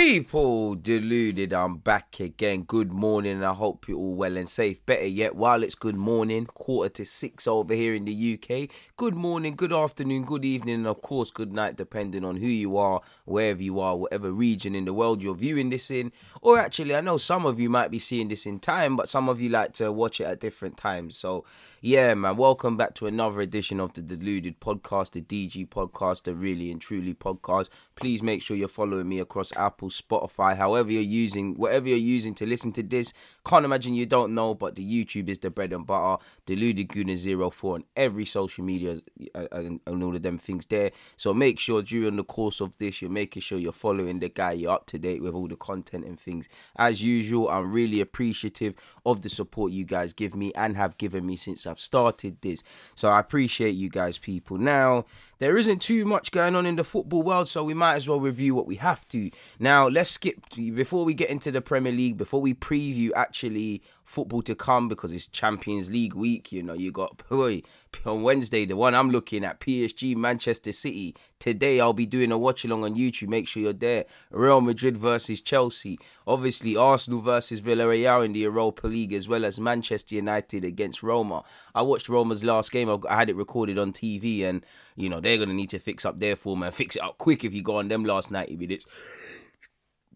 People deluded, I'm back again. Good morning, I hope you're all well and safe. Better yet, while it's good morning, quarter to six over here in the UK. Good morning, good afternoon, good evening, and of course, good night, depending on who you are, wherever you are, whatever region in the world you're viewing this in. Or actually, I know some of you might be seeing this in time, but some of you like to watch it at different times. So, yeah, man, welcome back to another edition of the Deluded Podcast, the DG Podcast, the Really and Truly Podcast. Please make sure you're following me across Apple, Spotify, however you're using, whatever you're using to listen to this. Can't imagine you don't know, but the YouTube is the bread and butter. Deluded Guna 04 on every social media uh, and, and all of them things there. So make sure during the course of this, you're making sure you're following the guy, you're up to date with all the content and things. As usual, I'm really appreciative of the support you guys give me and have given me since I've started this. So I appreciate you guys, people. Now, there isn't too much going on in the football world, so we might as well review what we have to. Now, let's skip before we get into the Premier League, before we preview actually football to come because it's Champions League week. You know, you got boy, on Wednesday, the one I'm looking at, PSG, Manchester City. Today, I'll be doing a watch along on YouTube. Make sure you're there. Real Madrid versus Chelsea. Obviously, Arsenal versus Villarreal in the Europa League, as well as Manchester United against Roma. I watched Roma's last game. I had it recorded on TV, and you know they're gonna need to fix up their form and fix it up quick if you go on them last 90 minutes.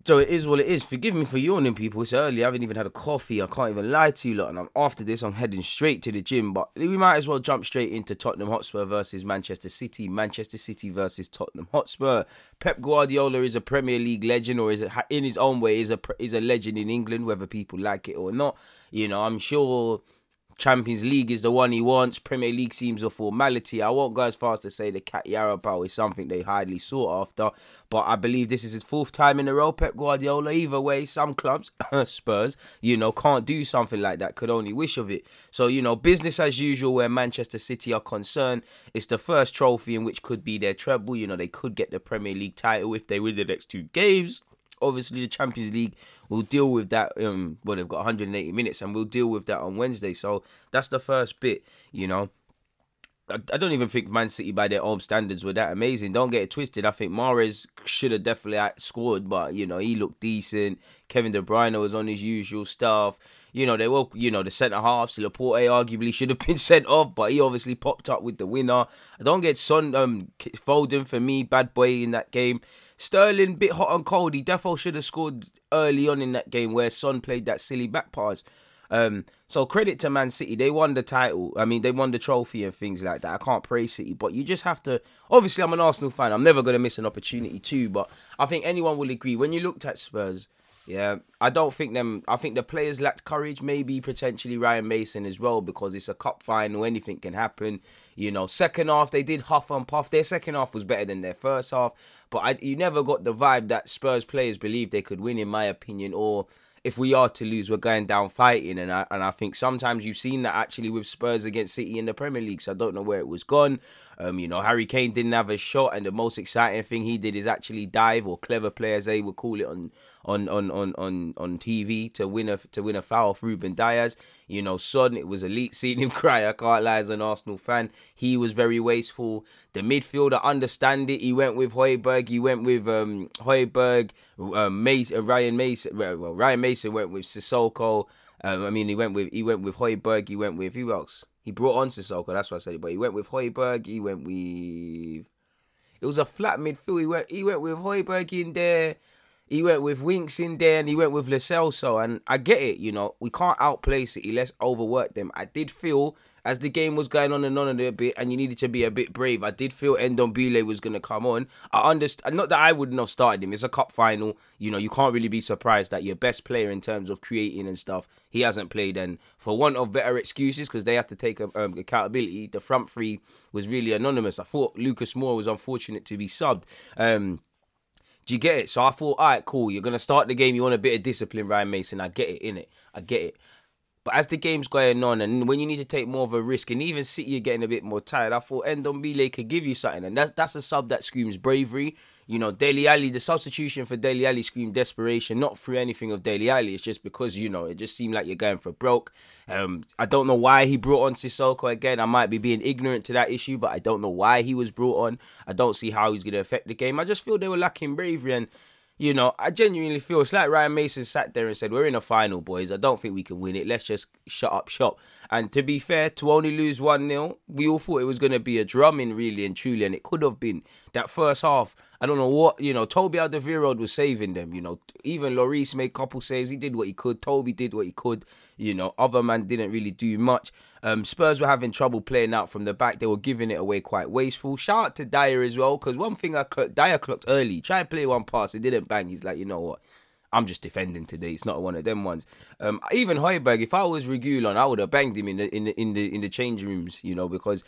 So it is what it is. Forgive me for yawning, people. It's early. I haven't even had a coffee. I can't even lie to you lot. And I'm, after this, I'm heading straight to the gym. But we might as well jump straight into Tottenham Hotspur versus Manchester City. Manchester City versus Tottenham Hotspur. Pep Guardiola is a Premier League legend, or is it, in his own way is a is a legend in England, whether people like it or not. You know, I'm sure Champions League is the one he wants. Premier League seems a formality. I won't go as far as to say the Carabao is something they highly sought after, but I believe this is his fourth time in a row. Pep Guardiola. Either way, some clubs, Spurs, you know, can't do something like that. Could only wish of it. So you know, business as usual where Manchester City are concerned. It's the first trophy in which could be their treble. You know, they could get the Premier League title if they win the next two games obviously the Champions League will deal with that. Um, well, they've got 180 minutes, and we'll deal with that on Wednesday. So that's the first bit, you know. I, don't even think Man City, by their own standards, were that amazing. Don't get it twisted. I think Mahrez should have definitely scored, but you know he looked decent. Kevin De Bruyne was on his usual stuff. You know they were, you know the centre halves. Laporte arguably should have been sent off, but he obviously popped up with the winner. I don't get Son um Foden for me, bad boy in that game. Sterling bit hot and cold. He definitely should have scored early on in that game where Son played that silly back pass. Um, so credit to Man City, they won the title. I mean, they won the trophy and things like that. I can't praise City, but you just have to. Obviously, I'm an Arsenal fan. I'm never going to miss an opportunity too. But I think anyone will agree when you looked at Spurs. Yeah, I don't think them. I think the players lacked courage. Maybe potentially Ryan Mason as well because it's a cup final. Anything can happen. You know, second half they did huff and puff. Their second half was better than their first half, but I, you never got the vibe that Spurs players believed they could win, in my opinion, or if we are to lose, we're going down fighting. And I, and I think sometimes you've seen that actually with Spurs against City in the Premier League. So I don't know where it was gone. Um, you know, Harry Kane didn't have a shot, and the most exciting thing he did is actually dive or clever play, as they would call it on on on on on, on TV to win a to win a foul off Ruben Dias. You know, Son, it was elite seeing him cry. I can't lie as an Arsenal fan. He was very wasteful. The midfielder understand it. He went with Højbjerg. He went with um Højbjerg, Mason, uh, Ryan Mason. Well, Ryan Mason went with Sissoko. Um, I mean, he went with he went with Højbjerg. He went with who else? He brought on Sissoko. That's what I said. But he went with Højbjerg. He went with. It was a flat midfield. He went. He went with Højbjerg in there. He went with Winks in there and he went with Lo Celso. And I get it, you know, we can't outplay City. Let's overwork them. I did feel as the game was going on and on a bit and you needed to be a bit brave, I did feel Ndombele was going to come on. I understand, not that I wouldn't have started him. It's a cup final. You know, you can't really be surprised that your best player in terms of creating and stuff, he hasn't played. And for want of better excuses, because they have to take um, accountability, the front three was really anonymous. I thought Lucas Moura was unfortunate to be subbed. Um, do you get it? So I thought, all right, cool. You're gonna start the game. You want a bit of discipline, Ryan Mason. I get it, in it. I get it. But as the game's going on, and when you need to take more of a risk, and even City are getting a bit more tired, I thought Ndombele could give you something, and that's that's a sub that screams bravery. You know, Dele Alli, the substitution for Dele Alli screamed desperation, not through anything of Dele Alli. It's just because, you know, it just seemed like you're going for broke. Um, I don't know why he brought on Sissoko again. I might be being ignorant to that issue, but I don't know why he was brought on. I don't see how he's going to affect the game. I just feel they were lacking bravery. And You know, I genuinely feel it's like Ryan Mason sat there and said, We're in a final, boys. I don't think we can win it. Let's just shut up shop. And to be fair, to only lose 1 0, we all thought it was going to be a drumming, really and truly. And it could have been. That first half, I don't know what, you know, Toby Alderweireld was saving them. You know, even Lloris made couple saves. He did what he could. Toby did what he could. You know, other man didn't really do much. Um, Spurs were having trouble playing out from the back. They were giving it away quite wasteful. Shout out to Dier as well, because one thing I cl- Dier clocked early. Tried to play one pass, it didn't bang. He's like, you know what? I'm just defending today. It's not one of them ones. Um, even Højbjerg, if I was Reguilon, I would have banged him in the in the in the in the change rooms, you know, because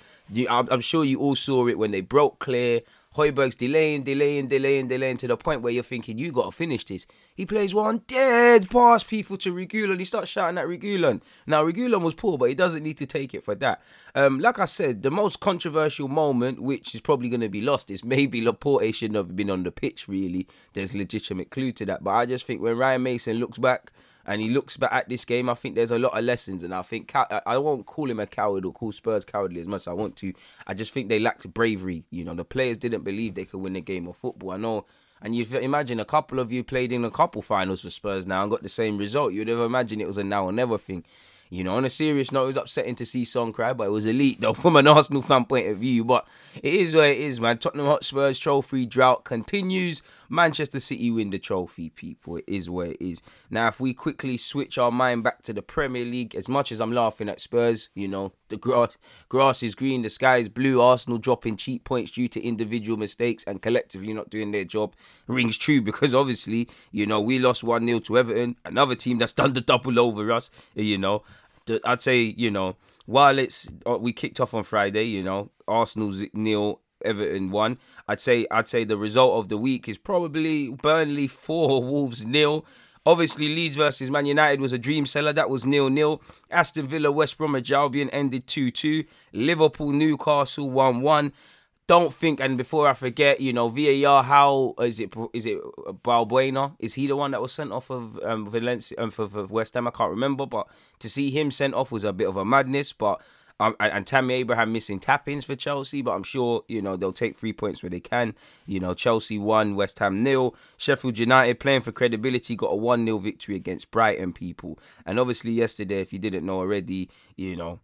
I'm, I'm sure you all saw it when they broke clear. Højbjerg's delaying, delaying, delaying, delaying to the point where you're thinking, you got to finish this. He plays one dead pass, people to Reguilon. He starts shouting at Reguilon. Now, Reguilon was poor, but he doesn't need to take it for that. Um, like I said, the most controversial moment, which is probably going to be lost, is maybe Laporte shouldn't have been on the pitch, really. There's legitimate clue to that. But I just think when Ryan Mason looks back, and he looks back at this game, I think there's a lot of lessons, and I think I won't call him a coward or call Spurs cowardly as much as I want to. I just think they lacked bravery. You know, the players didn't believe they could win a game of football. I know. And you imagine a couple of you played in a couple finals for Spurs now and got the same result. You'd have imagined it was a now or never thing. You know, on a serious note, it was upsetting to see Son cry, but it was elite though from an Arsenal fan point of view. But it is what it is, man. Tottenham Hotspurs trophy drought continues. Manchester City win the trophy, people. It is where it is. Now, if we quickly switch our mind back to the Premier League, as much as I'm laughing at Spurs, you know, the grass, grass is green, the sky is blue. Arsenal dropping cheap points due to individual mistakes and collectively not doing their job rings true because obviously, you know, we lost 1 0 to Everton, another team that's done the double over us, you know. I'd say, you know, while it's uh, we kicked off on Friday, you know, Arsenal's nil, Everton one. I'd say I'd say the result of the week is probably Burnley four, Wolves nil. Obviously, Leeds versus Man United was a dream seller. That was nil nil. Aston Villa, West Bromwich Albion ended 2 2. Liverpool, Newcastle 1 1 don't think, and before I forget, you know, VAR, how is it? Is it Balbuena? Is he the one that was sent off of um, Valencia um, for, for West Ham? I can't remember, but to see him sent off was a bit of a madness. But um, and, and Tammy Abraham missing tappings for Chelsea, but I'm sure you know they'll take three points where they can. You know, Chelsea won, West Ham nil. Sheffield United playing for credibility got a one 0 victory against Brighton. People, and obviously yesterday, if you didn't know already, you know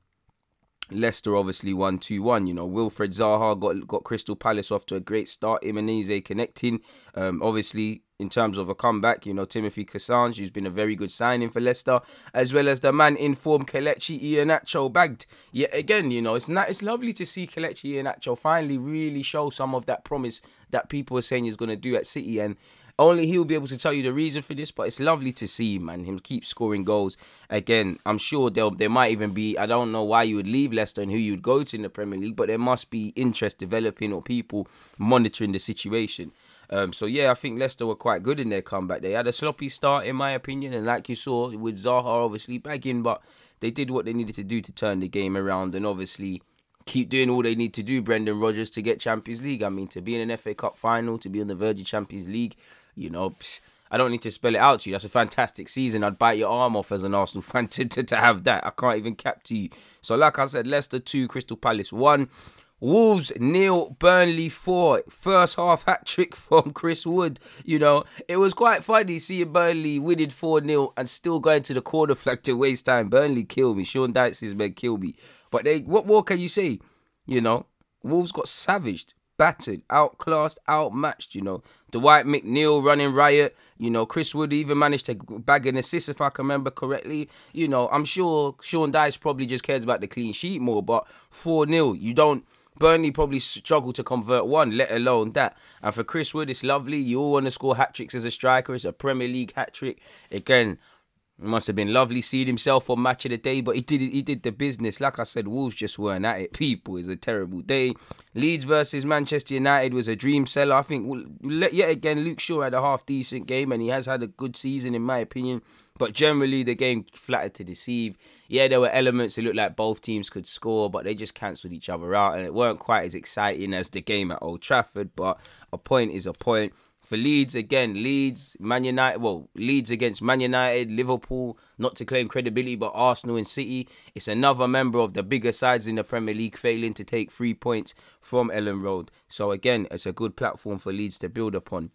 Leicester obviously won 2 1. You know, Wilfred Zaha got got Crystal Palace off to a great start. Imaneze connecting. Um, obviously, in terms of a comeback, you know, Timothy Castagne, who's been a very good signing for Leicester, as well as the man in form, Kelechi Iheanacho, bagged. Yet again, you know, it's not, it's lovely to see Kelechi Iheanacho finally really show some of that promise that people are saying he's going to do at City. And only he'll be able to tell you the reason for this, but it's lovely to see, man, him keep scoring goals. Again, I'm sure there there might even be, I don't know why you would leave Leicester and who you'd go to in the Premier League, but there must be interest developing or people monitoring the situation. Um, so yeah, I think Leicester were quite good in their comeback. They had a sloppy start, in my opinion, and like you saw with Zaha obviously bagging, but they did what they needed to do to turn the game around, and obviously keep doing all they need to do, Brendan Rodgers, to get Champions League. I mean, to be in an FA Cup final, to be on the verge of Champions League, you know, I don't need to spell it out to you. That's a fantastic season. I'd bite your arm off as an Arsenal fan to, to, to have that. I can't even cap to you. So, like I said, Leicester 2, Crystal Palace 1. Wolves nil, Burnley four. First half hat trick from Chris Wood. You know, it was quite funny seeing Burnley winning 4 0 and still going to the corner flag to waste time. Burnley kill me. Sean Dyche's men kill me. But they, what more can you say? You know, Wolves got savaged battered, outclassed, outmatched. You know, Dwight McNeil running riot. You know, Chris Wood even managed to bag an assist if I can remember correctly. You know, I'm sure Sean Dyche probably just cares about the clean sheet more, but 4 0, you don't. Burnley probably struggle to convert one, let alone that. And for Chris Wood, it's lovely. You all want to score hat tricks as a striker. It's a Premier League hat trick. Again, it must have been lovely seeing himself on match of the day, but he did he did the business. Like I said, Wolves just weren't at it. People, it's a terrible day. Leeds versus Manchester United was a dream seller. I think yet again Luke Shaw had a half decent game, and he has had a good season in my opinion. But generally, the game flattered to deceive. Yeah, there were elements that looked like both teams could score, but they just cancelled each other out, and it weren't quite as exciting as the game at Old Trafford. But a point is a point for Leeds again, Leeds, Man United, well, Leeds against Man United, Liverpool, not to claim credibility, but Arsenal and City. It's another member of the bigger sides in the Premier League failing to take three points from Elland Road. So again, it's a good platform for Leeds to build upon.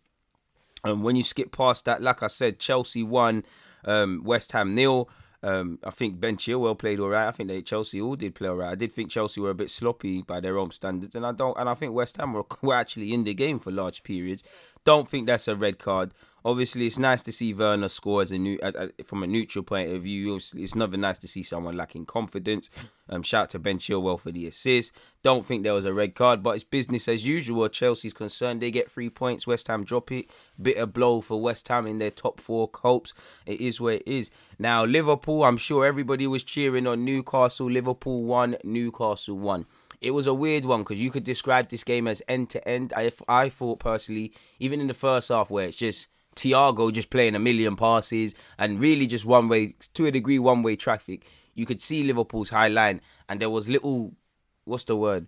And when you skip past that, like I said, Chelsea won, um, West Ham nil. Um, I think Ben Chilwell played all right. I think they Chelsea all did play all right. I did think Chelsea were a bit sloppy by their own standards, and I don't. And I think West Ham were, were actually in the game for large periods. Don't think that's a red card obviously it's nice to see Werner score as a new from a neutral point of view. Obviously, It's never nice to see someone lacking confidence. Um, shout to Ben Chilwell for the assist. Don't think there was a red card, but it's business as usual. Chelsea's concerned they get three points. West Ham drop it. Bitter blow for West Ham in their top four hopes. It is where it is. Now Liverpool, I'm sure everybody was cheering on Newcastle. Liverpool won. Newcastle won it was a weird one because you could describe this game as end to end. I I thought personally, even in the first half where it's just Thiago just playing a million passes and really just one way, to a degree, one way traffic. You could see Liverpool's high line, and there was little, what's the word?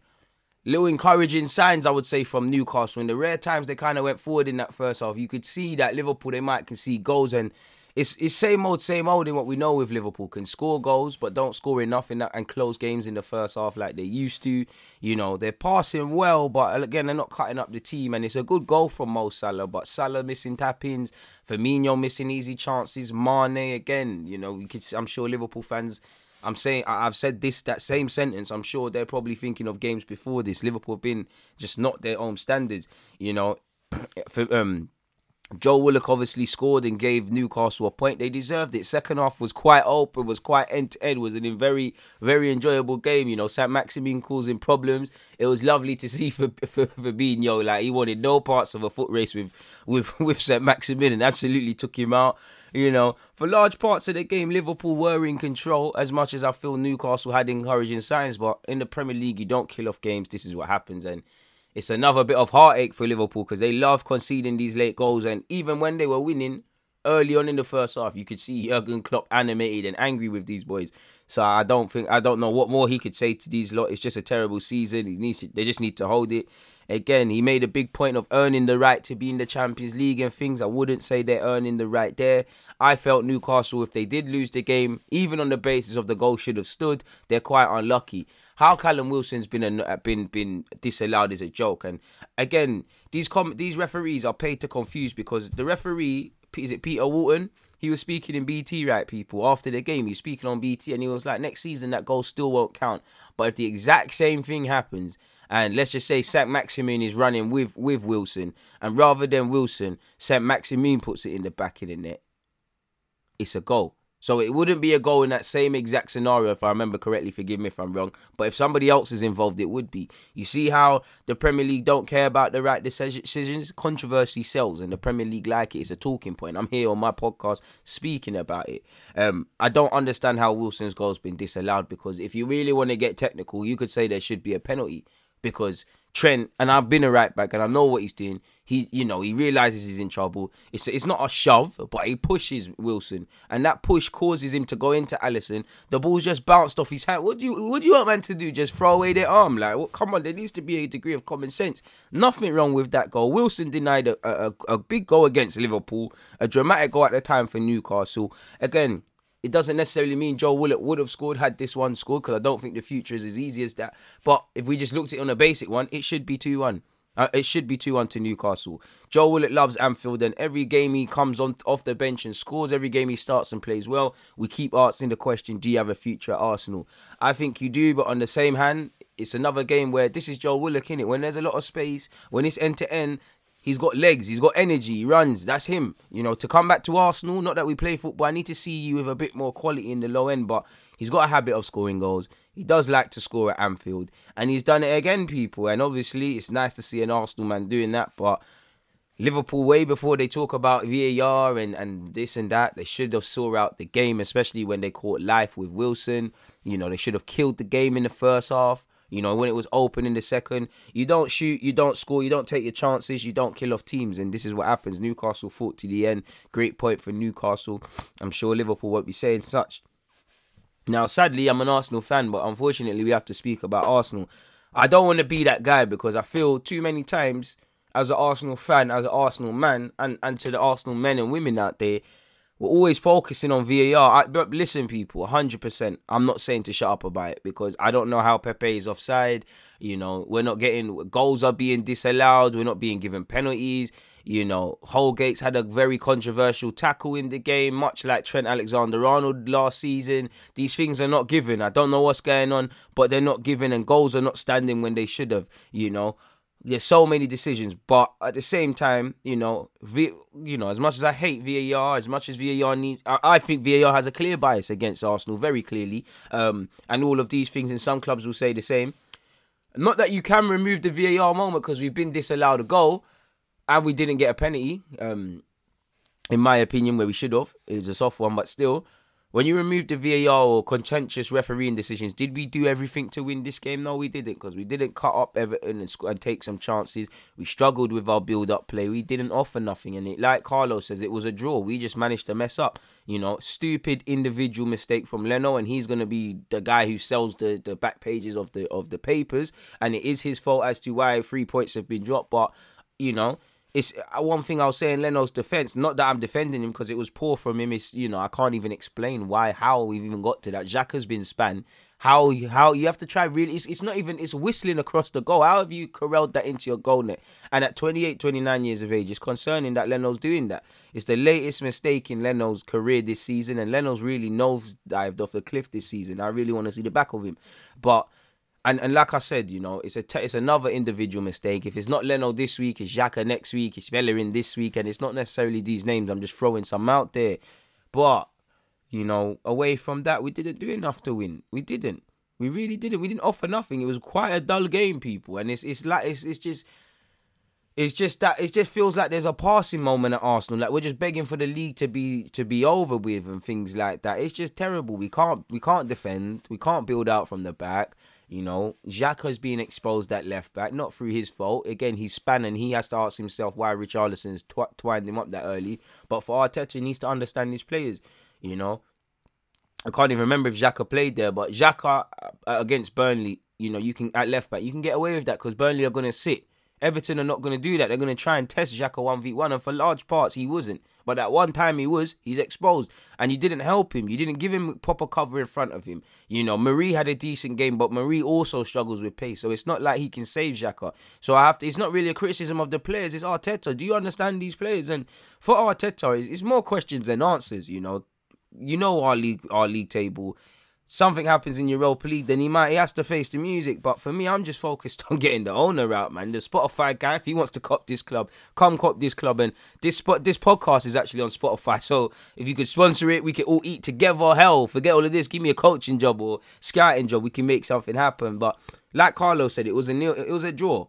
Little encouraging signs, I would say, from Newcastle. In the rare times they kind of went forward in that first half, you could see that Liverpool they might can see goals and it's it's same old, same old in what we know with Liverpool. Can score goals, but don't score enough in that and close games in the first half like they used to. You know, they're passing well, but again, they're not cutting up the team. And it's a good goal from Mo Salah, but Salah missing tap-ins, Firmino missing easy chances, Mane again. You know, you could. I'm sure Liverpool fans. I'm saying I've said this that same sentence. I'm sure they're probably thinking of games before this. Liverpool have been just not their own standards. You know, for um Joe Willock obviously scored and gave Newcastle a point. They deserved it. Second half was quite open, was quite end to end, was a very, very enjoyable game. You know, Saint Maximin causing problems. It was lovely to see for for Fabinho. Like he wanted no parts of a foot race with with with Saint Maximin and absolutely took him out. You know, for large parts of the game, Liverpool were in control. As much as I feel Newcastle had encouraging signs, but in the Premier League, you don't kill off games. This is what happens, and it's another bit of heartache for Liverpool because they love conceding these late goals. And even when they were winning early on in the first half, you could see Jurgen Klopp animated and angry with these boys. So I don't think I don't know what more he could say to these lot. It's just a terrible season. He needs to, they just need to hold it. Again, he made a big point of earning the right to be in the Champions League and things. I wouldn't say they're earning the right there. I felt Newcastle, if they did lose the game, even on the basis of the goal should have stood, they're quite unlucky. How Callum Wilson's been a, uh, been been disallowed is a joke. And again, these com- these referees are paid to confuse because the referee is it Peter Walton? He was speaking in BT, right, people, after the game. He was speaking on BT and he was like, next season that goal still won't count. But if the exact same thing happens and let's just say Saint Maximin is running with with Wilson, and rather than Wilson, Saint Maximin puts it in the back of the net. It's a goal. So it wouldn't be a goal in that same exact scenario if I remember correctly. Forgive me if I'm wrong. But if somebody else is involved, it would be. You see how the Premier League don't care about the right decisions? Controversy sells, and the Premier League like it. It's a talking point. I'm here on my podcast speaking about it. Um, I don't understand how Wilson's goal's been disallowed because if you really want to get technical, you could say there should be a penalty because Trent and I've been a right back and I know what he's doing. He, you know, he realizes he's in trouble. It's it's not a shove, but he pushes Wilson, and that push causes him to go into Alisson. The ball's just bounced off his hand. What do you what do you want man to do? Just throw away their arm? Like, well, come on, there needs to be a degree of common sense. Nothing wrong with that goal. Wilson denied a, a, a big goal against Liverpool, a dramatic goal at the time for Newcastle. Again, it doesn't necessarily mean Joe Willock would have scored had this one scored because I don't think the future is as easy as that. But if we just looked at it on a basic one, it should be 2 1. Uh, it should be 2 1 to Newcastle. Joe Willock loves Anfield, and every game he comes on off the bench and scores, every game he starts and plays well, we keep asking the question do you have a future at Arsenal? I think you do, but on the same hand, it's another game where this is Joe Willock in it. When there's a lot of space, when it's end to end, He's got legs, he's got energy, he runs. That's him. You know, to come back to Arsenal, not that we play football, I need to see you with a bit more quality in the low end, but he's got a habit of scoring goals. He does like to score at Anfield, and he's done it again, people. And obviously, it's nice to see an Arsenal man doing that, but Liverpool, way before they talk about VAR and, and this and that, they should have saw out the game, especially when they caught life with Wilson. You know, they should have killed the game in the first half. You know, when it was open in the second, you don't shoot, you don't score, you don't take your chances, you don't kill off teams, and this is what happens. Newcastle fought to the end. Great point for Newcastle. I'm sure Liverpool won't be saying such. Now, sadly, I'm an Arsenal fan, but unfortunately, we have to speak about Arsenal. I don't want to be that guy because I feel too many times as an Arsenal fan, as an Arsenal man, and, and to the Arsenal men and women out there, we're always focusing on VAR. I, but listen, people, 100%. I'm not saying to shut up about it because I don't know how Pepe is offside. You know, we're not getting goals are being disallowed. We're not being given penalties. You know, Holgate's had a very controversial tackle in the game, much like Trent Alexander Arnold last season. These things are not given. I don't know what's going on, but they're not given, and goals are not standing when they should have. You know, there's so many decisions, but at the same time, you know, v, you know, as much as I hate VAR, as much as VAR needs, I, I, think VAR has a clear bias against Arsenal, very clearly, um, and all of these things. And some clubs will say the same. Not that you can remove the VAR moment because we've been disallowed a goal, and we didn't get a penalty. Um, in my opinion, where we should have, is a soft one, but still, when you remove the VAR or contentious refereeing decisions, did we do everything to win this game? No, we didn't because we didn't cut up Everton and, and take some chances. We struggled with our build up play. We didn't offer nothing. And it, like Carlos says, it was a draw. We just managed to mess up. You know, stupid individual mistake from Leno, and he's going to be the guy who sells the, the back pages of the of the papers. And it is his fault as to why three points have been dropped. But, you know, it's uh, one thing I'll say in Leno's defense. Not that I'm defending him because it was poor from him. It's you know I can't even explain why how we've even got to that. Xhaka's been spanned. How how you have to try really? It's, it's not even it's whistling across the goal. How have you corralled that into your goal net? And at 28, 29 years of age, it's concerning that Leno's doing that. It's the latest mistake in Leno's career this season, and Leno's really nose dived off the cliff this season. I really want to see the back of him, but and and like I said, you know, it's a it's another individual mistake. If it's not Leno this week, it's Xhaka next week, it's Bellerin this week, and it's not necessarily these names. I'm just throwing some out there, but you know, away from that, we didn't do enough to win. We didn't. We really didn't. We didn't offer nothing. It was quite a dull game, people, and it's it's like it's it's just. It's just that it just feels like there's a passing moment at Arsenal. Like we're just begging for the league to be to be over with and things like that. It's just terrible. We can't we can't defend. We can't build out from the back. You know, Xhaka's being exposed at left back, not through his fault. Again, he's spanning. He has to ask himself why Richarlison's tw- twined him up that early. But for Arteta, he needs to understand his players. You know, I can't even remember if Xhaka played there, but Xhaka uh, against Burnley, you know, you can at left back, you can get away with that because Burnley are going to sit. Everton are not going to do that. They're going to try and test Xhaka 1v1. And for large parts, he wasn't. But at one time, he was. He's exposed. And you didn't help him. You didn't give him proper cover in front of him. You know, Mari had a decent game, but Mari also struggles with pace. So it's not like he can save Xhaka. So I have to, it's not really a criticism of the players. It's Arteta. Do you understand these players? And for Arteta, it's, it's more questions than answers, you know. You know our league, our league table something happens in Europa League, then he might he has to face the music. But for me, I'm just focused on getting the owner out, man. The Spotify guy, if he wants to cop this club, come cop this club. And this spot this podcast is actually on Spotify. So if you could sponsor it, we could all eat together. Hell, forget all of this. Give me a coaching job or scouting job. We can make something happen. But like Carlo said, it was a nil, it was a draw.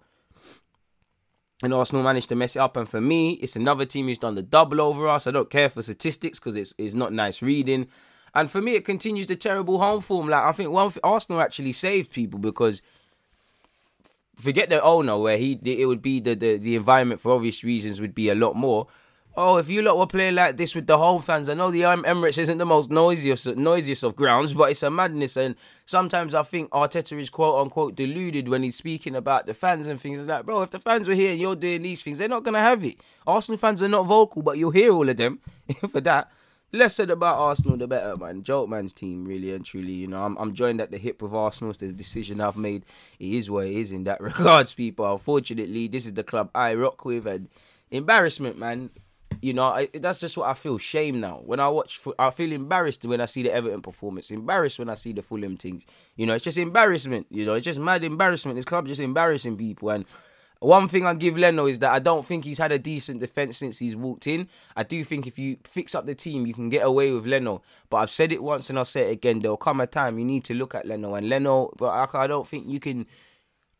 And Arsenal managed to mess it up. And for me, it's another team who's done the double over us. I don't care for statistics because it's, it's not nice reading. And for me, it continues the terrible home form. Like I think one Arsenal actually saved people because forget the owner where he it would be the, the the environment for obvious reasons would be a lot more. Oh, if you lot were playing like this with the home fans, I know the Emirates isn't the most noisiest noisiest of grounds, but it's a madness. And sometimes I think Arteta is quote unquote deluded when he's speaking about the fans and things like, bro, if the fans were here and you're doing these things, they're not gonna have it. Arsenal fans are not vocal, but you'll hear all of them for that less said about Arsenal, the better, man. Joke man's team, really and truly. You know, I'm I'm joined at the hip with Arsenal. It's the decision I've made. It is what it is in that regards, people. Unfortunately, this is the club I rock with, and embarrassment, man. You know, I, that's just what I feel. Shame now. When I watch, I feel embarrassed when I see the Everton performance. Embarrassed when I see the Fulham things. You know, it's just embarrassment. You know, it's just mad embarrassment. This club just embarrassing people, and one thing I give Leno is that I don't think he's had a decent defense since he's walked in. I do think if you fix up the team, you can get away with Leno. But I've said it once and I'll say it again. There'll come a time you need to look at Leno and Leno. But I, don't think you can.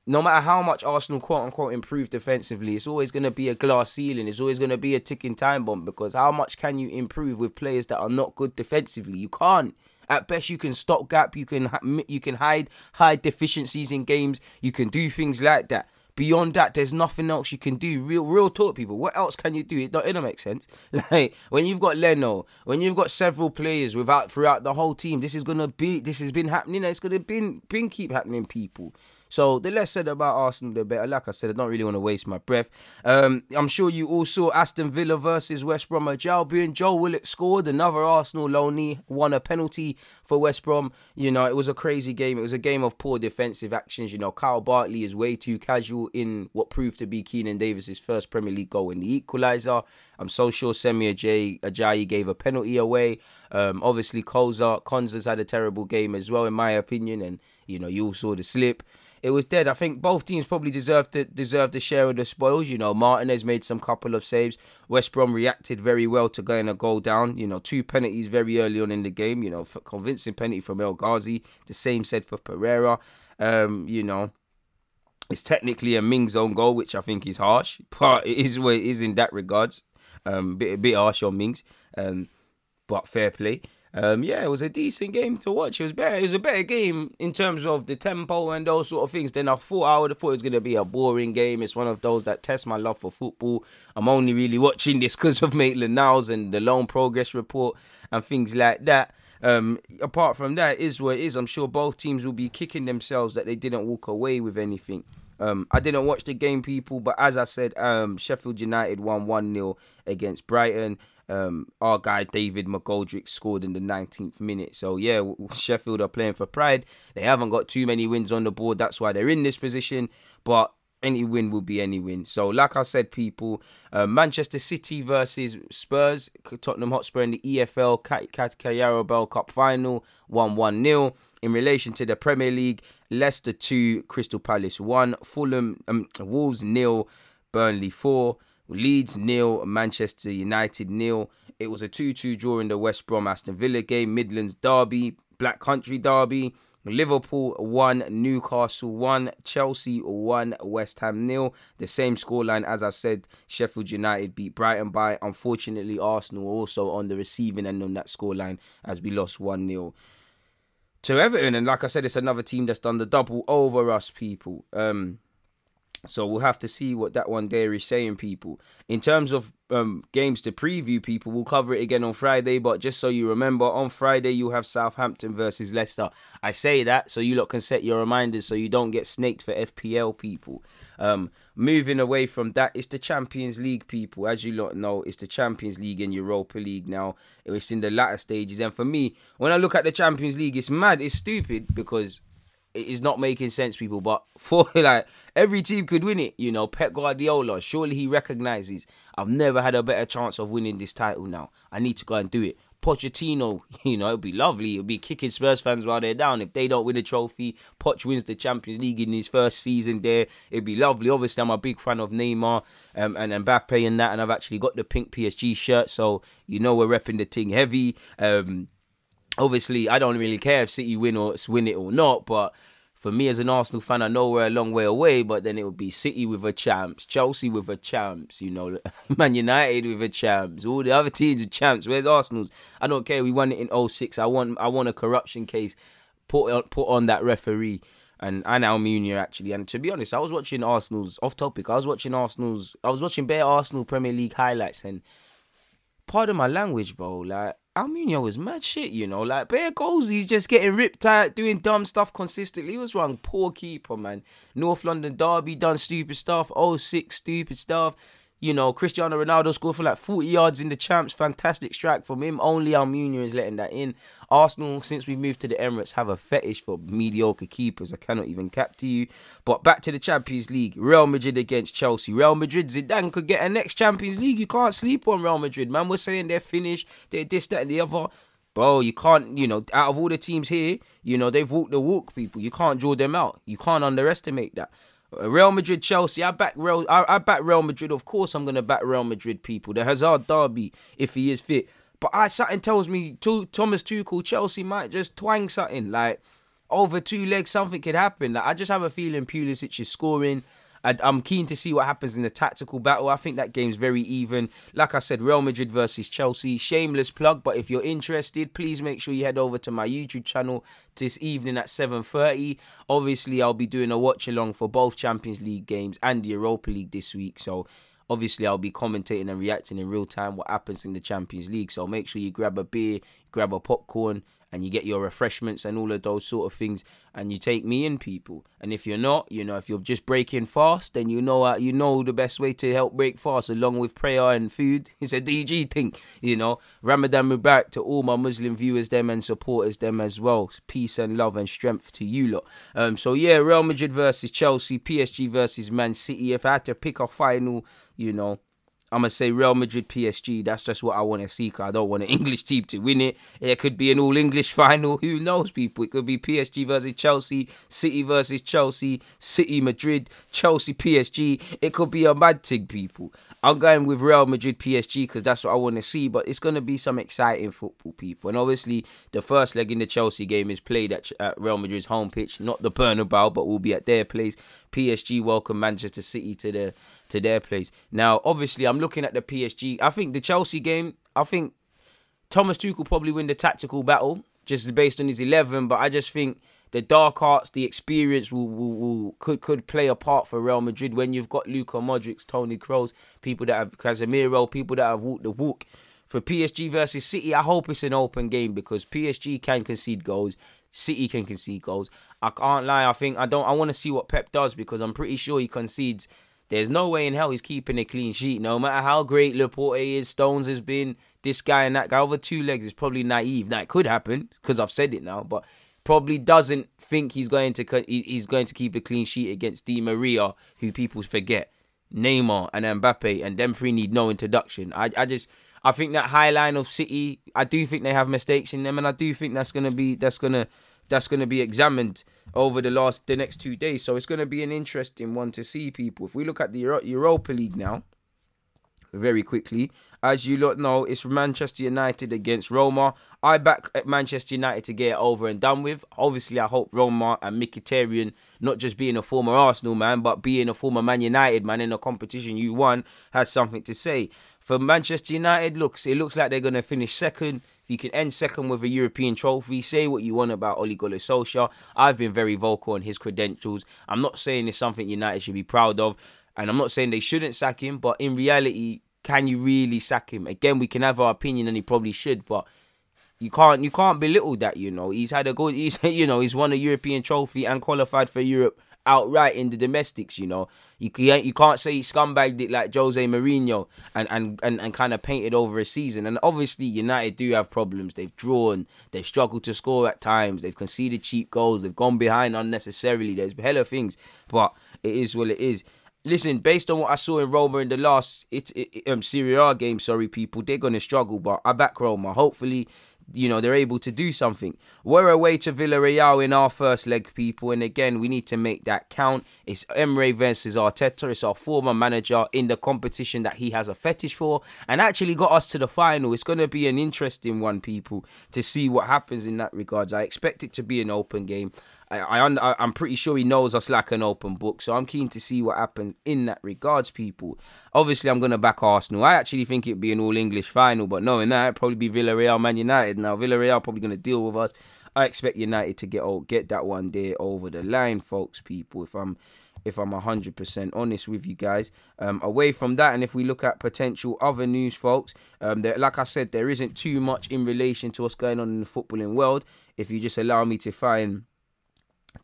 No matter how much Arsenal quote unquote improve defensively, it's always going to be a glass ceiling. It's always going to be a ticking time bomb because how much can you improve with players that are not good defensively? You can't. At best, you can stop gap. You can you can hide hide deficiencies in games. You can do things like that. Beyond that, there's nothing else you can do. Real, real talk, people. What else can you do? It don't, it don't make sense. Like when you've got Leno, when you've got several players without throughout the whole team, this is gonna be. This has been happening. It's gonna been been keep happening, people. So the less said about Arsenal, the better. Like I said, I don't really want to waste my breath. Um, I'm sure you all saw Aston Villa versus West Bromwich Albion. Joe Willock scored. Another Arsenal loney won a penalty for West Brom. You know, it was a crazy game. It was a game of poor defensive actions. You know, Kyle Bartley is way too casual in what proved to be Keinan Davis's first Premier League goal in the equaliser. I'm so sure Semi Ajayi gave a penalty away. Um, obviously, Koza, Konsa's had a terrible game as well, in my opinion, and you know, you all saw the slip it was dead. I think both teams probably deserved to deserved a share of the spoils. You know, Martinez made some couple of saves. West Brom reacted very well to going a goal down. You know, two penalties very early on in the game. You know, convincing penalty from El Ghazi. The same said for Pereira. Um, you know, it's technically a Ming's own goal, which I think is harsh, but it is what it is in that regards. Um, bit a bit harsh on Mings, um, but fair play um, yeah, it was a decent game to watch. It was better. It was a better game in terms of the tempo and those sort of things than I thought. I would have thought it was going to be a boring game. It's one of those that test my love for football. I'm only really watching this because of Maitland Niles and the loan progress report and things like that. Um, apart from that, is what it is. I'm sure both teams will be kicking themselves that they didn't walk away with anything. Um, I didn't watch the game, people, but as I said, um, Sheffield United won 1 0 against Brighton. Um, our guy David McGoldrick scored in the 19th minute. So yeah, Sheffield are playing for pride. They haven't got too many wins on the board. That's why they're in this position. But any win will be any win. So like I said, people, uh, Manchester City versus Spurs, Tottenham Hotspur in the EFL Carabao Cup final, one one 0 In relation to the Premier League, Leicester two, Crystal Palace one, Fulham, um, Wolves nil, Burnley four. Leeds nil, Manchester United nil. It was a 2 2 draw in the West Brom Aston Villa game, Midlands Derby, Black Country Derby. Liverpool 1, Newcastle 1, Chelsea 1, West Ham nil. The same scoreline as I said, Sheffield United beat Brighton by. Unfortunately, Arsenal also on the receiving end on that scoreline as we lost 1 0 to Everton. And like I said, it's another team that's done the double over us, people. Um, so we'll have to see what that one there is saying, people. In terms of um, games to preview, people, we'll cover it again on Friday. But just so you remember, on Friday you'll have Southampton versus Leicester. I say that so you lot can set your reminders so you don't get snaked for FPL, people. Um, moving away from that, it's the Champions League, people. As you lot know, it's the Champions League and Europa League now. It's in the latter stages, and for me, when I look at the Champions League, it's mad, it's stupid because it is not making sense, people. But for like every team could win it, you know. Pep Guardiola, surely he recognizes I've never had a better chance of winning this title. Now I need to go and do it. Pochettino, you know, it'd be lovely. It'd be kicking Spurs fans while they're down. If they don't win a trophy, Poch wins the Champions League in his first season there. It'd be lovely. Obviously, I'm a big fan of Neymar um, and Mbappe and that, and I've actually got the pink PSG shirt, so you know we're repping the thing heavy. Um, obviously, I don't really care if City win or win it or not, but for me as an Arsenal fan, I know we're a long way away, but then it would be City with a champs, Chelsea with a champs, you know, Man United with a champs, all the other teams with champs. Where's Arsenal's? I don't care. We won it in 06. I want I want a corruption case put on, put on that referee and and Almunia actually. And to be honest, I was watching Arsenal's off topic. I was watching Arsenal's. I was watching bare Arsenal Premier League highlights and pardon my language, bro. Like Almunia was mad shit, you know. Like bare goals, he's just getting ripped out, doing dumb stuff consistently. He was wrong, poor keeper, man. North London Derby done stupid stuff. 06 stupid stuff. You know, Cristiano Ronaldo scored for like 40 yards in the champs. Fantastic strike from him. Only Almunia is letting that in. Arsenal, since we moved to the Emirates, have a fetish for mediocre keepers. I cannot even cap to you. But back to the Champions League. Real Madrid against Chelsea. Real Madrid, Zidane could get a next Champions League. You can't sleep on Real Madrid, man. We're saying they're finished. They're this, that, and the other. Bro, you can't, you know, out of all the teams here, you know, they've walked the walk, people. You can't draw them out. You can't underestimate that. Real Madrid, Chelsea. I back Real. I, I back Real Madrid. Of course, I'm gonna back Real Madrid. People, the Hazard derby, if he is fit. But I something tells me to, Thomas Tuchel, Chelsea might just twang something like over two legs. Something could happen. Like I just have a feeling Pulisic is scoring. I, am keen to see what happens in the tactical battle. I think that game's very even. Like I said, Real Madrid versus Chelsea. Shameless plug, but if you're interested, please make sure you head over to my YouTube channel this evening at 7:30. Obviously, I'll be doing a watch along for both Champions League games and the Europa League this week. So obviously I'll be commentating and reacting in real time what happens in the Champions League. So make sure you grab a beer, grab a popcorn, and you get your refreshments and all of those sort of things and you take me in people. And if you're not you know if you're just breaking fast then you know uh, you know the best way to help break fast along with prayer and food. It's a dg thing you know. Ramadan mubarak to all my muslim viewers them and supporters them as well. Peace and love and strength to you lot. Um so yeah real madrid versus chelsea psg versus man city. If i had to pick a final you know I'm gonna say Real Madrid PSG. That's just what I want to see. Cause I don't want an English team to win it. It could be an all English final. Who knows, people? It could be PSG versus Chelsea, City versus Chelsea, City Madrid, Chelsea PSG. It could be a mad thing, people. I'm going with Real Madrid PSG because that's what I want to see. But it's to be some exciting football, people. And obviously, the first leg in the Chelsea game is played at, at Real Madrid's home pitch, not the Bernabeu, but we'll be at their place. PSG welcome Manchester City to the to their place. Now, obviously, I'm looking at the PSG. I think the Chelsea game. I think Thomas Tuchel probably win the tactical battle just based on his eleven. But I just think the dark arts, the experience will, will, will, could could play a part for Real Madrid when you've got Luka Modric, Toni Kroos, people that have Casemiro, people that have walked the walk. For PSG versus City, I hope it's an open game because PSG can concede goals, City can concede goals. I can't lie, I think I don't I want to see what Pep does because I'm pretty sure he concedes. There's no way in hell he's keeping a clean sheet. No matter how great Laporte is, Stones has been, this guy and that guy over two legs is probably naive. That could happen because I've said it now, but probably doesn't think he's going to he's going to keep a clean sheet against Di Maria, who people forget, Neymar and Mbappe, and them three need no introduction. I I just I think that high line of City, I do think they have mistakes in them, and I do think that's gonna be that's gonna that's gonna be examined over the last the next two days. So it's gonna be an interesting one to see people. If we look at the Euro- Europa League now, very quickly. As you lot know, it's Manchester United against Roma. I back at Manchester United to get it over and done with. Obviously, I hope Roma and Mkhitaryan, not just being a former Arsenal man, but being a former Man United man in a competition you won, has something to say. For Manchester United, looks it looks like they're going to finish second. You can end second with a European trophy, say what you want about Ole Gunnar Solskjaer. I've been very vocal on his credentials. I'm not saying it's something United should be proud of. And I'm not saying they shouldn't sack him, but in reality, can you really sack him? Again, we can have our opinion, and he probably should, but you can't you can't belittle that. You know, he's had a good. He's you know he's won a European trophy and qualified for Europe outright in the domestics. You know, you can't you can't say he scumbagged it like Jose Mourinho and and and, and kind of painted over a season. And obviously, United do have problems. They've drawn, they've struggled to score at times. They've conceded cheap goals. They've gone behind unnecessarily. There's hella things, but it is what it is listen, based on what I saw in Roma in the last it, it, um, Serie A game, sorry people, they're gonna struggle, but I back Roma. Hopefully, you know they're able to do something. We're away to Villarreal in our first leg, people, and again we need to make that count. It's Emery versus Arteta. It's our former manager in the competition that he has a fetish for, and actually got us to the final. It's gonna be an interesting one, people, to see what happens in that regards. I expect it to be an open game. I, I I'm pretty sure he knows us like an open book, so I'm keen to see what happens in that regards, people. Obviously, I'm gonna back Arsenal. I actually think it'd be an all English final, but knowing that, it'd probably be Villarreal, Man United. Now Villarreal probably gonna deal with us. I expect United to get oh, get that one there over the line, folks. People, if I'm if I'm 100% honest with you guys. Um, away from that, and if we look at potential other news, folks, um, there, like I said, there isn't too much in relation to what's going on in the footballing world. If you just allow me to find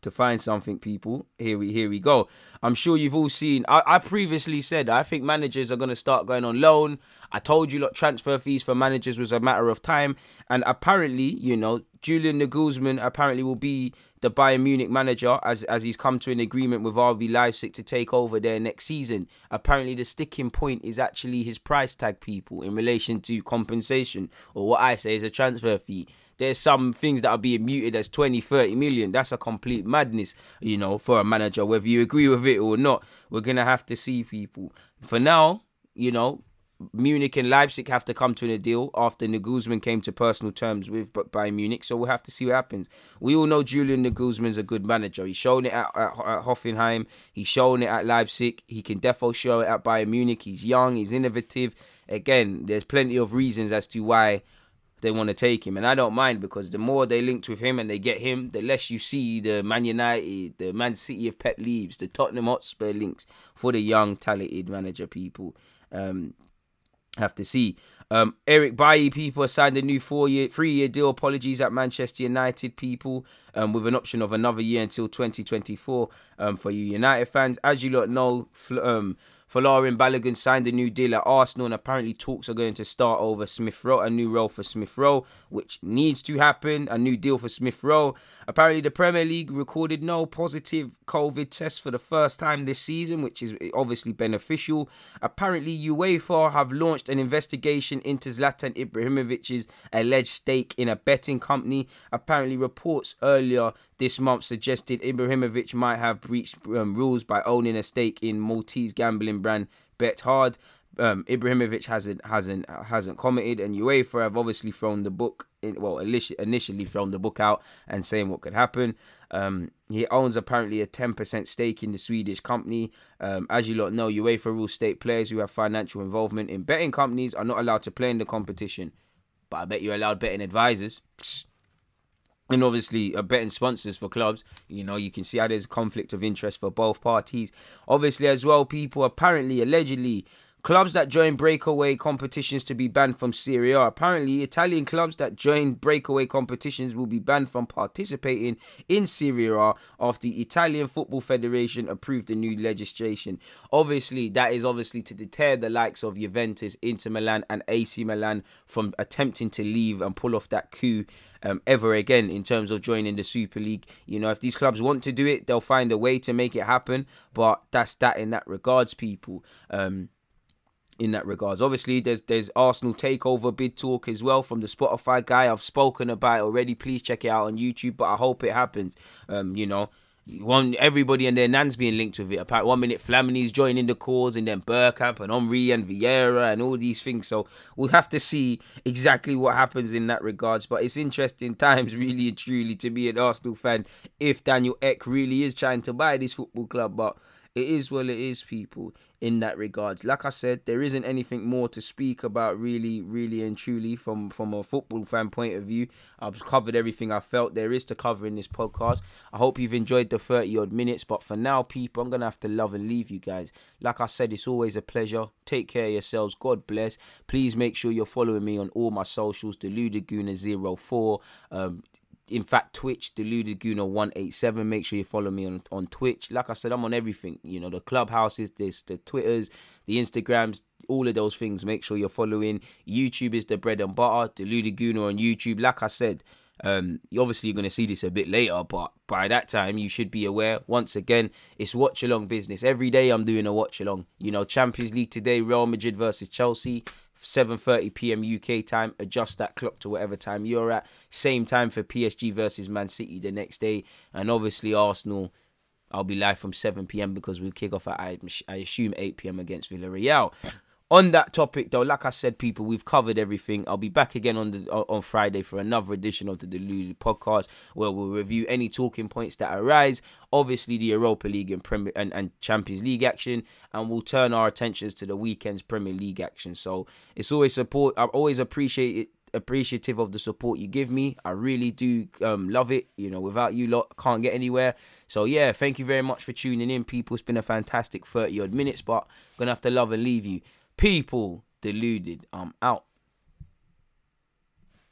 to find something people. Here we here we go. I'm sure you've all seen i, I previously said i think managers are going to start going on loan. I told you lot transfer fees for managers was a matter of time. And apparently you know julian nagelsmann apparently will be the bayern munich manager as as he's come to an agreement with rb leipzig to take over there next season. Apparently the sticking point is actually his price tag people in relation to compensation or what i say is a transfer fee there's some things that are being muted as 20, 30 million. That's a complete madness, you know, for a manager, whether you agree with it or not. We're going to have to see people. For now, you know, Munich and Leipzig have to come to a deal after Nagelsmann came to personal terms with Bayern Munich. So we'll have to see what happens. We all know Julian Nagelsmann's a good manager. He's shown it at, at, at Hoffenheim. He's shown it at Leipzig. He can definitely show it at Bayern Munich. He's young. He's innovative. Again, there's plenty of reasons as to why they want to take him. And I don't mind because the more they linked with him and they get him, the less you see the Man United, the Man City of Pep leaves, the Tottenham Hotspur links for the young, talented manager people. Um, Have to see. Um, Eric Bailly, people signed a new four-year, three-year deal. Apologies at Manchester United, people, um, with an option of another year until 2024. Um, for you United fans, as you lot know, um, Folarin Balogun signed a new deal at Arsenal, and apparently talks are going to start over Smith Rowe, a new role for Smith Rowe, which needs to happen. A new deal for Smith Rowe. Apparently, the Premier League recorded no positive COVID tests for the first time this season, which is obviously beneficial. Apparently, UEFA have launched an investigation into Zlatan Ibrahimovic's alleged stake in a betting company. Apparently, reports earlier this month suggested Ibrahimovic might have breached um, rules by owning a stake in Maltese gambling brand Bethard. Um, Ibrahimovic hasn't hasn't hasn't commented, and UEFA have obviously thrown the book in, well initially thrown the book out and saying what could happen. Um, he owns apparently a 10% stake in the Swedish company. Um, as you lot know, UEFA rules state players who have financial involvement in betting companies are not allowed to play in the competition. But I bet you're allowed betting advisors. Psst and obviously uh, betting sponsors for clubs you know you can see how there's conflict of interest for both parties. Obviously as well people apparently allegedly Clubs that join breakaway competitions to be banned from Serie A. Apparently, Italian clubs that join breakaway competitions will be banned from participating in Serie A after the Italian Football Federation approved the new legislation. Obviously, that is obviously to deter the likes of Juventus, Inter Milan, and AC Milan from attempting to leave and pull off that coup um, ever again in terms of joining the Super League. You know, if these clubs want to do it, they'll find a way to make it happen. But that's that in that regards, people. Um, in that regards. Obviously, there's there's Arsenal takeover bid talk as well from the Spotify guy. I've spoken about it already. Please check it out on YouTube. But I hope it happens. Um, you know, one everybody and their nan's being linked with it. Apart one minute Flamini's joining the cause, and then Bergkamp and Henry and Vieira and all these things. So we'll have to see exactly what happens in that regards. But it's interesting times, really and truly, to be an Arsenal fan. If Daniel Ek really is trying to buy this football club, but it is well it is people in that regards. Like i said there isn't anything more to speak about really really and truly from from a football fan point of view. I've covered everything i felt there is to cover in this podcast. I hope you've enjoyed the 30 odd minutes but for now people i'm gonna have to love and leave you guys. Like i said it's always a pleasure. Take care of yourselves. God bless. Please make sure you're following me on all my socials deludaguna04 um in fact twitch deluded 187 make sure you follow me on on twitch. Like i said i'm on everything you know the clubhouses this the twitters the instagrams all of those things. Make sure you're following. Youtube is the bread and butter. Deluded on youtube. Like i said um, obviously you're going to see this a bit later, but by that time you should be aware. Once again, it's watch along business. Every day I'm doing a watch along. You know, Champions League today, Real Madrid versus Chelsea. 7:30 p.m. UK time. Adjust that clock to whatever time you're at. Same time for PSG versus Man City the next day, and obviously Arsenal. I'll be live from 7 p.m. because we'll kick off at I, I assume 8 p.m. against Villarreal on that topic though like i said people we've covered everything i'll be back again on the on friday for another edition of the deluded podcast where we'll review any talking points that arise obviously the europa league and premier and, and champions league action and we'll turn our attentions to the weekend's premier league action so it's always support i always appreciate it appreciative of the support you give me. I really do um, love it. You know, without you lot, can't get anywhere. So yeah, thank you very much for tuning in, people. It's been a fantastic 30 odd minutes, but gonna have to love and leave you. People deluded. I'm out.